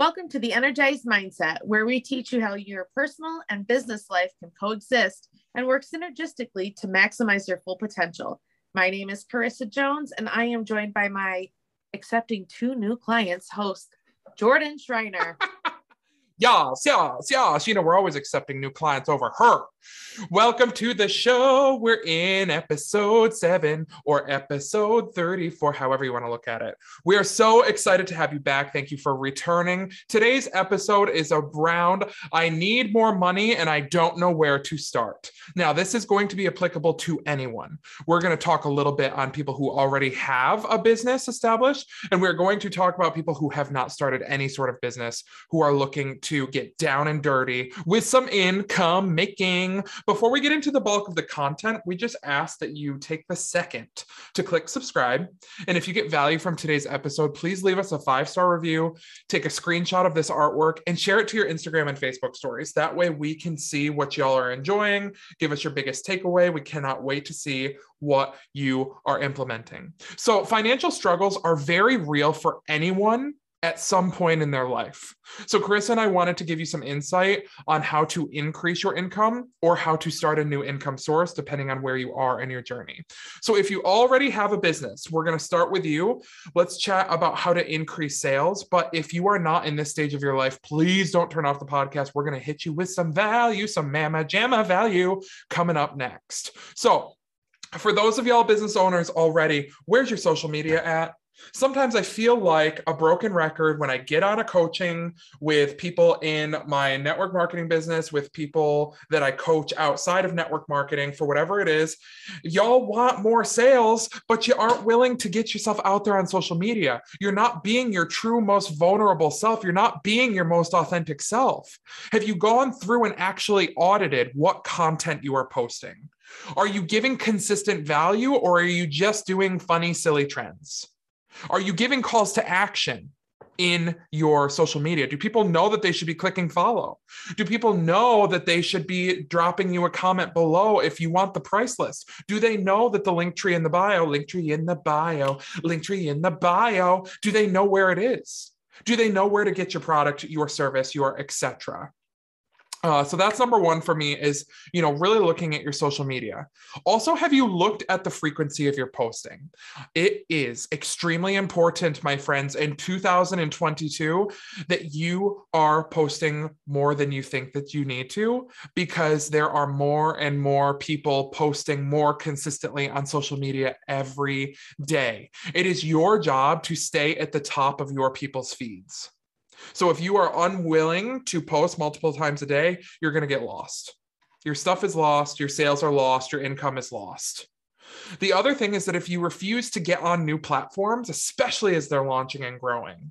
Welcome to the Energized Mindset, where we teach you how your personal and business life can coexist and work synergistically to maximize your full potential. My name is Karissa Jones, and I am joined by my accepting two new clients host, Jordan Schreiner. Yes, yes. You know, we're always accepting new clients over her. Welcome to the show. We're in episode seven or episode 34, however you want to look at it. We are so excited to have you back. Thank you for returning. Today's episode is around I need more money and I don't know where to start. Now, this is going to be applicable to anyone. We're going to talk a little bit on people who already have a business established, and we're going to talk about people who have not started any sort of business who are looking to get down and dirty with some income making. Before we get into the bulk of the content, we just ask that you take the second to click subscribe. And if you get value from today's episode, please leave us a five star review, take a screenshot of this artwork, and share it to your Instagram and Facebook stories. That way we can see what y'all are enjoying. Give us your biggest takeaway. We cannot wait to see what you are implementing. So, financial struggles are very real for anyone at some point in their life. So, Chris and I wanted to give you some insight on how to increase your income or how to start a new income source, depending on where you are in your journey. So, if you already have a business, we're going to start with you. Let's chat about how to increase sales. But if you are not in this stage of your life, please don't turn off the podcast. We're going to hit you with some value, some mama jamma value coming up next. So, for those of y'all business owners already, where's your social media at? Sometimes I feel like a broken record when I get out of coaching with people in my network marketing business, with people that I coach outside of network marketing for whatever it is. Y'all want more sales, but you aren't willing to get yourself out there on social media. You're not being your true, most vulnerable self. You're not being your most authentic self. Have you gone through and actually audited what content you are posting? Are you giving consistent value or are you just doing funny, silly trends? Are you giving calls to action in your social media? Do people know that they should be clicking follow? Do people know that they should be dropping you a comment below if you want the price list? Do they know that the Linktree in the bio, Linktree in the bio, Linktree in the bio, do they know where it is? Do they know where to get your product, your service, your etc.? Uh, so that's number one for me is you know really looking at your social media. Also have you looked at the frequency of your posting? It is extremely important my friends in 2022 that you are posting more than you think that you need to because there are more and more people posting more consistently on social media every day. It is your job to stay at the top of your people's feeds so if you are unwilling to post multiple times a day, you're going to get lost. Your stuff is lost, your sales are lost, your income is lost. The other thing is that if you refuse to get on new platforms, especially as they're launching and growing,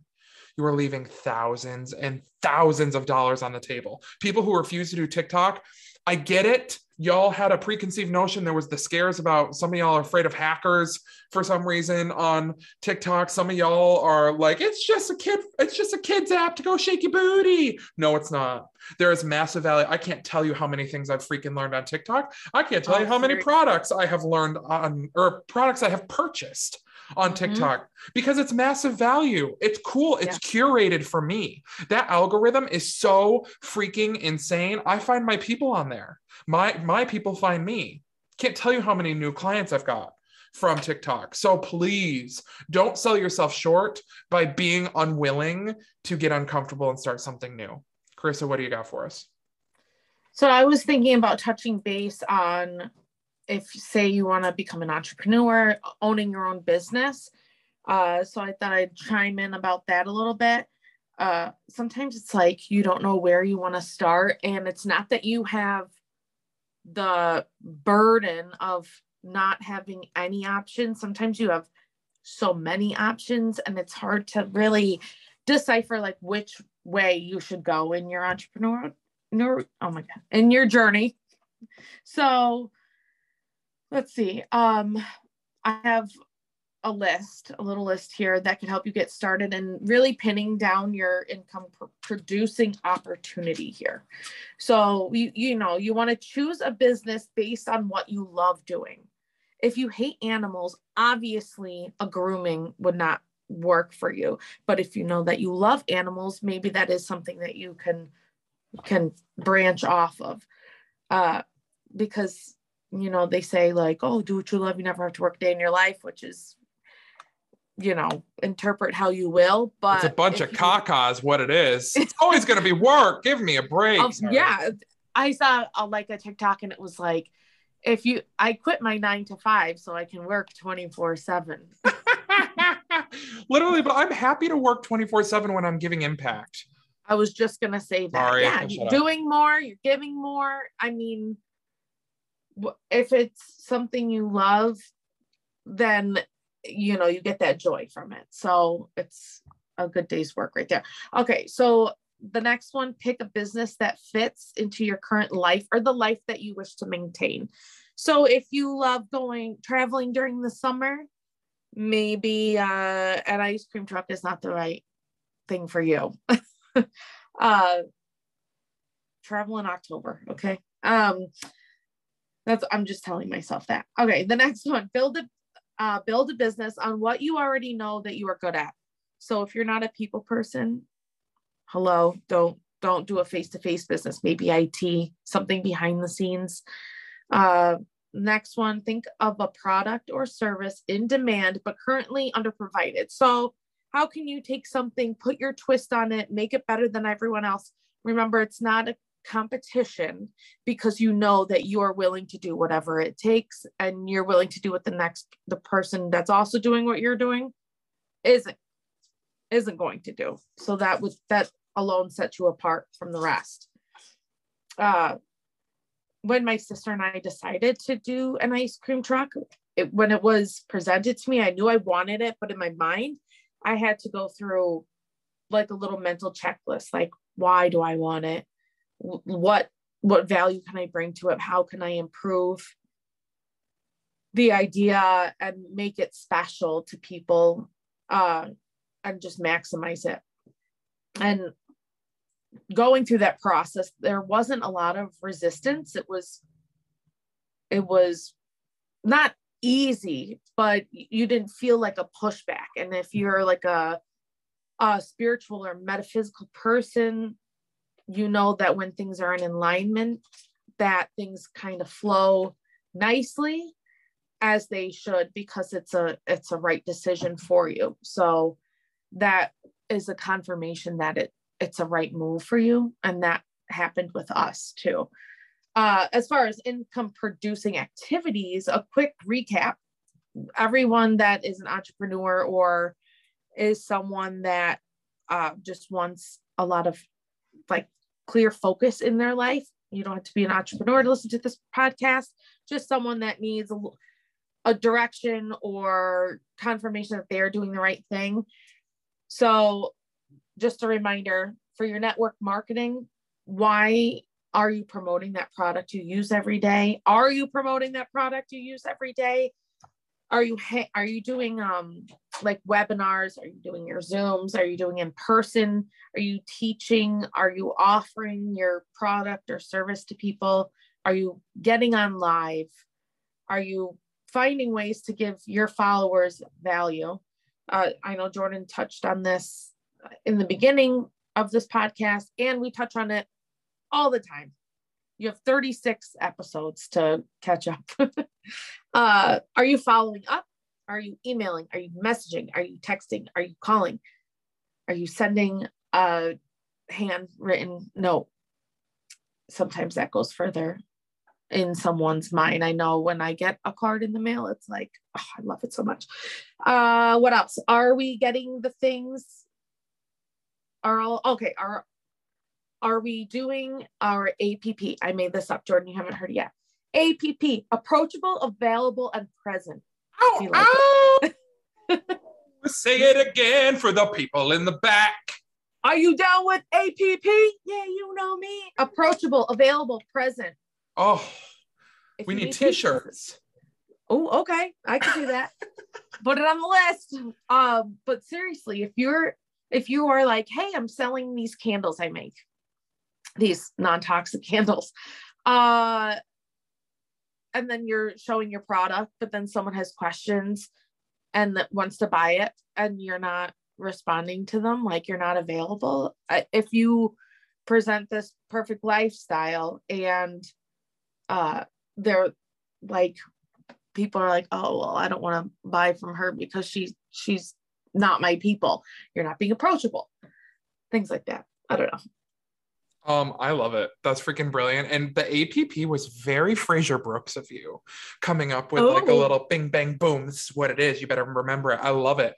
you are leaving thousands and thousands of dollars on the table. People who refuse to do TikTok, I get it y'all had a preconceived notion there was the scares about some of y'all are afraid of hackers for some reason on TikTok. Some of y'all are like, it's just a kid, it's just a kid's app to go shake your booty. No, it's not. There is massive value. I can't tell you how many things I've freaking learned on TikTok. I can't tell oh, you how many products I have learned on or products I have purchased on mm-hmm. TikTok mm-hmm. because it's massive value. It's cool. It's yeah. curated for me. That algorithm is so freaking insane. I find my people on there. My my people find me. Can't tell you how many new clients I've got from TikTok. So please don't sell yourself short by being unwilling to get uncomfortable and start something new. Karissa, what do you got for us? So I was thinking about touching base on if say you want to become an entrepreneur, owning your own business. Uh, so I thought I'd chime in about that a little bit. Uh, sometimes it's like you don't know where you want to start, and it's not that you have the burden of not having any options. Sometimes you have so many options, and it's hard to really decipher like which way you should go in your entrepreneur. Oh my god, in your journey. So let's see. Um, I have a list, a little list here that can help you get started and really pinning down your income pr- producing opportunity here. So you you know, you want to choose a business based on what you love doing. If you hate animals, obviously a grooming would not work for you. But if you know that you love animals, maybe that is something that you can can branch off of. Uh, because you know they say like, oh, do what you love, you never have to work a day in your life, which is you know interpret how you will but it's a bunch of cacas what it is. It's always going to be work. Give me a break um, yeah. I saw a, like a tiktok and it was like if you i quit my nine to five so i can work 24 7 literally but i'm happy to work 24 7 when i'm giving impact. I was just going to say that. Sorry, yeah you're doing more you're giving more. I mean if it's something you love then you know you get that joy from it. So it's a good day's work right there. Okay so the next one pick a business that fits into your current life or the life that you wish to maintain. So if you love going traveling during the summer maybe uh an ice cream truck is not the right thing for you uh travel in october okay um that's i'm just telling myself that okay the next one build a uh, build a business on what you already know that you are good at. So if you're not a people person, hello, don't don't do a face-to-face business. Maybe IT, something behind the scenes. Uh, next one, think of a product or service in demand but currently underprovided. So how can you take something, put your twist on it, make it better than everyone else? Remember, it's not a competition because you know that you are willing to do whatever it takes and you're willing to do what the next the person that's also doing what you're doing isn't isn't going to do so that was that alone sets you apart from the rest uh when my sister and i decided to do an ice cream truck it, when it was presented to me i knew i wanted it but in my mind i had to go through like a little mental checklist like why do i want it what what value can I bring to it? How can I improve the idea and make it special to people uh, and just maximize it? And going through that process, there wasn't a lot of resistance. It was it was not easy, but you didn't feel like a pushback. And if you're like a a spiritual or metaphysical person, you know that when things are in alignment, that things kind of flow nicely as they should because it's a it's a right decision for you. So that is a confirmation that it it's a right move for you and that happened with us too. Uh, as far as income producing activities, a quick recap. Everyone that is an entrepreneur or is someone that uh, just wants a lot of like clear focus in their life. You don't have to be an entrepreneur to listen to this podcast, just someone that needs a, a direction or confirmation that they are doing the right thing. So, just a reminder for your network marketing, why are you promoting that product you use every day? Are you promoting that product you use every day? are you are you doing um like webinars? Are you doing your zooms? Are you doing in person? Are you teaching? Are you offering your product or service to people? Are you getting on live? Are you finding ways to give your followers value? Uh, i know jordan touched on this in the beginning of this podcast and we touch on it all the time you have 36 episodes to catch up. uh, are you following up? Are you emailing? Are you messaging? Are you texting? Are you calling? Are you sending a handwritten note? Sometimes that goes further in someone's mind. I know when I get a card in the mail, it's like, oh, I love it so much. Uh, what else? Are we getting the things? Are all okay? Are are we doing our APP? I made this up, Jordan. You haven't heard it yet. APP, approachable, available, and present. Oh, like oh. Say it again for the people in the back. Are you down with APP? Yeah, you know me. Approachable, available, present. Oh, if we need, t-shirts. Oh, okay. I can do that. Put it on the list. Um, but seriously, if you're if you are like, hey, I'm selling these candles I make, these non-toxic candles uh and then you're showing your product but then someone has questions and that wants to buy it and you're not responding to them like you're not available if you present this perfect lifestyle and uh they're like people are like oh well i don't want to buy from her because she's she's not my people you're not being approachable things like that i don't know Um, I love it. That's freaking brilliant. And the APP was very Frazer Brookes of you, coming up with like a Oh. little bing bang boom. This is what it is. You better remember it. I love it.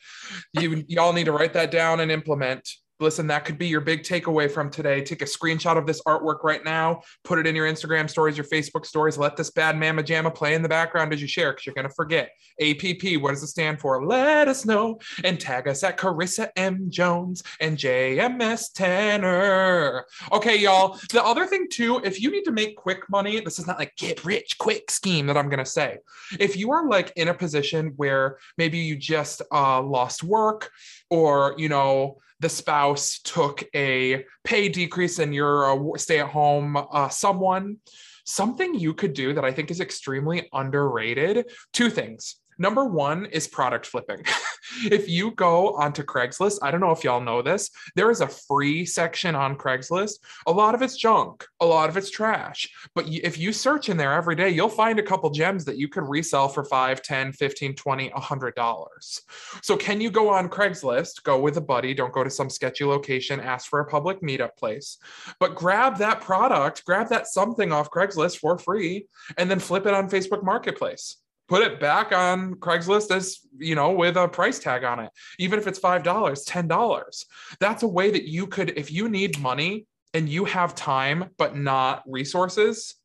You y'all need to write that down and implement. Listen, that could be your big takeaway from today. Take a screenshot of this artwork right now, put it in your Instagram stories, your Facebook stories. Let this bad mama jamma play in the background as you share, because you're gonna forget. APP, what does it stand for? Let us know and tag us at Karissa M. Jones and JMStenor. Okay, y'all. The other thing, too, if you need to make quick money, this is not like get rich quick scheme that I'm going to say. If you are like in a position where maybe you just uh, lost work or, you know, the spouse took a pay decrease and you're a stay at home uh, someone, something you could do that I think is extremely underrated two things. Number one is product flipping. if you go onto Craigslist, I don't know if y'all know this, there is a free section on Craigslist. A lot of it's junk, a lot of it's trash. But if you search in there every day, you'll find a couple gems that you could resell for 5, 10, 15, 20, $100. So can you go on Craigslist, go with a buddy, don't go to some sketchy location, ask for a public meetup place, but grab that product, grab that something off Craigslist for free, and then flip it on Facebook Marketplace put it back on Craigslist as, you know, with a price tag on it, even if it's $5, $10. That's a way that you could, if you need money and you have time, but not resources,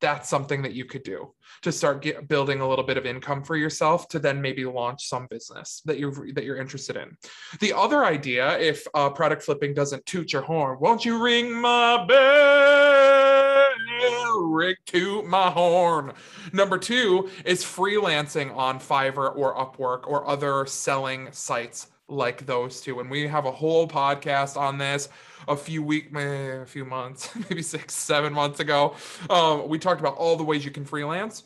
that's something that you could do to start get, building a little bit of income for yourself to then maybe launch some business that you're that you're interested in. The other idea, if uh, product flipping doesn't toot your horn, won't you ring my bell? Ring to my horn. Number two is freelancing on Fiverr or Upwork or other selling sites like those two. And we have a whole podcast on this a few week, a few months, maybe six, seven months ago. Um, we talked about all the ways you can freelance.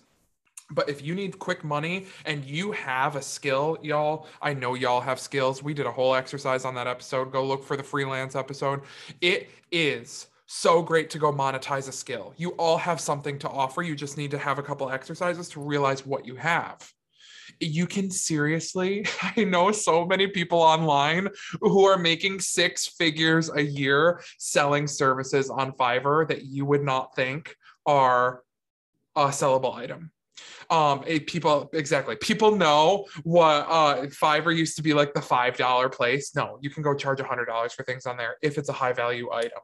But if you need quick money and you have a skill, y'all, I know y'all have skills. We did a whole exercise on that episode. Go look for the freelance episode. It is so great to go monetize a skill. You all have something to offer. You just need to have a couple exercises to realize what you have. You can seriously, I know so many people online who are making six figures a year selling services on Fiverr that you would not think are a sellable item um eh, people exactly. People know what uh fiverr used to be like the five dollar place. No you can go charge a hundred dollars for things on there if it's a high value item.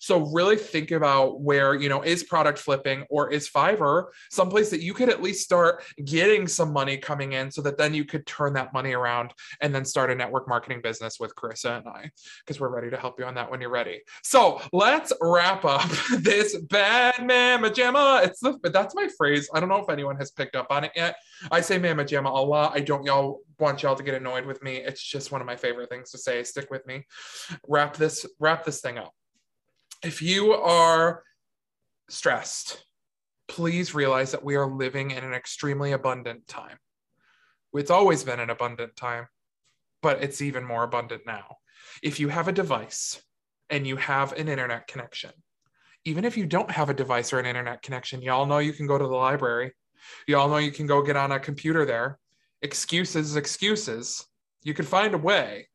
So really think about where you know is product flipping or is fiverr someplace that you could at least start getting some money coming in so that then you could turn that money around and then start a network marketing business with Karissa and i because we're ready to help you on that when you're ready. So let's wrap up this bad mama jamma. It's the that's my phrase. I don't know if anyone has picked up on it yet. I say Mama Jamma a lot. I don't y'all want y'all to get annoyed with me. It's just one of my favorite things to say. Stick with me. Wrap this, wrap this thing up. If you are stressed, please realize that we are living in an extremely abundant time. It's always been an abundant time, but it's even more abundant now. If you have a device and you have an internet connection, even if you don't have a device or an internet connection, y'all know you can go to the library you all know you can go get on a computer there. Excuses, excuses. You can find a way.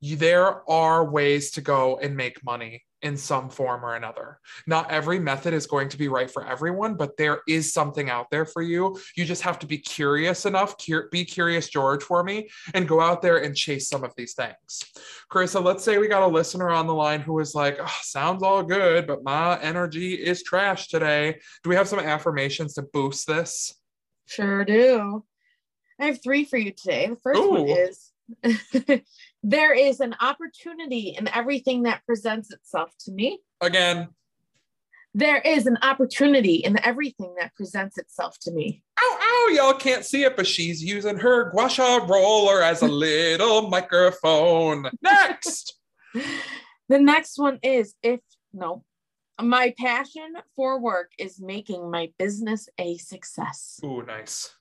You, there are ways to go and make money in some form or another. Not every method is going to be right for everyone, but there is something out there for you. You just have to be curious enough, be curious, George, for me, and go out there and chase some of these things. Karissa, let's say we got a listener on the line who is like, oh, sounds all good, but my energy is trash today. Do we have some affirmations to boost this? Sure do. I have three for you today. The first one is there is an opportunity in everything that presents itself to me. Again, There is an opportunity in everything that presents itself to me. ow, ow, y'all can't see it, but she's using her gua sha roller as a little microphone. Next. The next one is if no, my passion for work is making my business a success. Ooh, nice.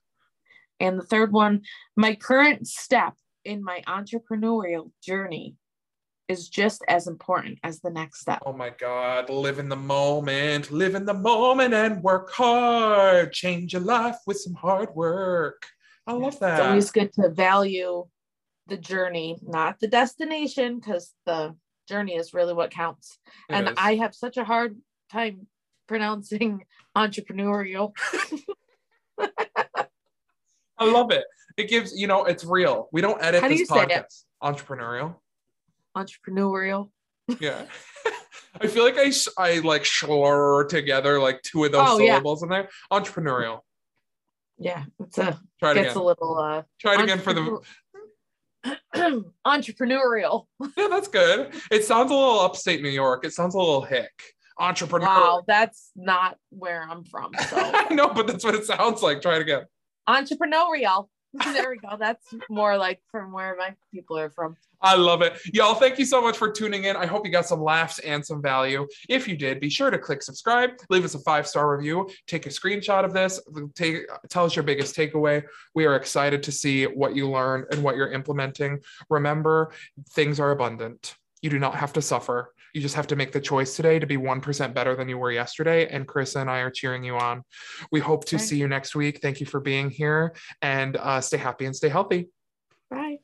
And the third one, my current step in my entrepreneurial journey is just as important as the next step. Oh my God. Live in the moment, live in the moment and work hard. Change your life with some hard work. I love that. It's always good to value the journey, not the destination, because the journey is really what counts. It and is. I have such a hard time pronouncing entrepreneurial. I love it. It gives, you know, it's real. We don't edit How do this you say it? Entrepreneurial. Entrepreneurial. Yeah. I feel like I I like slur together like two of those Oh, yeah. syllables in there. Entrepreneurial. Yeah, it's a Try it gets again. a little uh Try it again for the. entrepreneurial. Yeah, that's good. It sounds a little upstate New York. It sounds a little hick. Entrepreneurial. Wow, that's not where I'm from. So I know, but that's what it sounds like. Try it again. Entrepreneurial. There we go. That's more like from where my people are from. I love it. Y'all, thank you so much for tuning in. I hope you got some laughs and some value. If you did, be sure to click subscribe, leave us a five star review, take a screenshot of this, take, tell us your biggest takeaway. We are excited to see what you learned and what you're implementing. Remember, things are abundant. You do not have to suffer. You just have to make the choice today to be 1% better than you were yesterday. And Chris and I are cheering you on. We hope to Right. see you next week. Thank you for being here and uh, stay happy and stay healthy. Bye.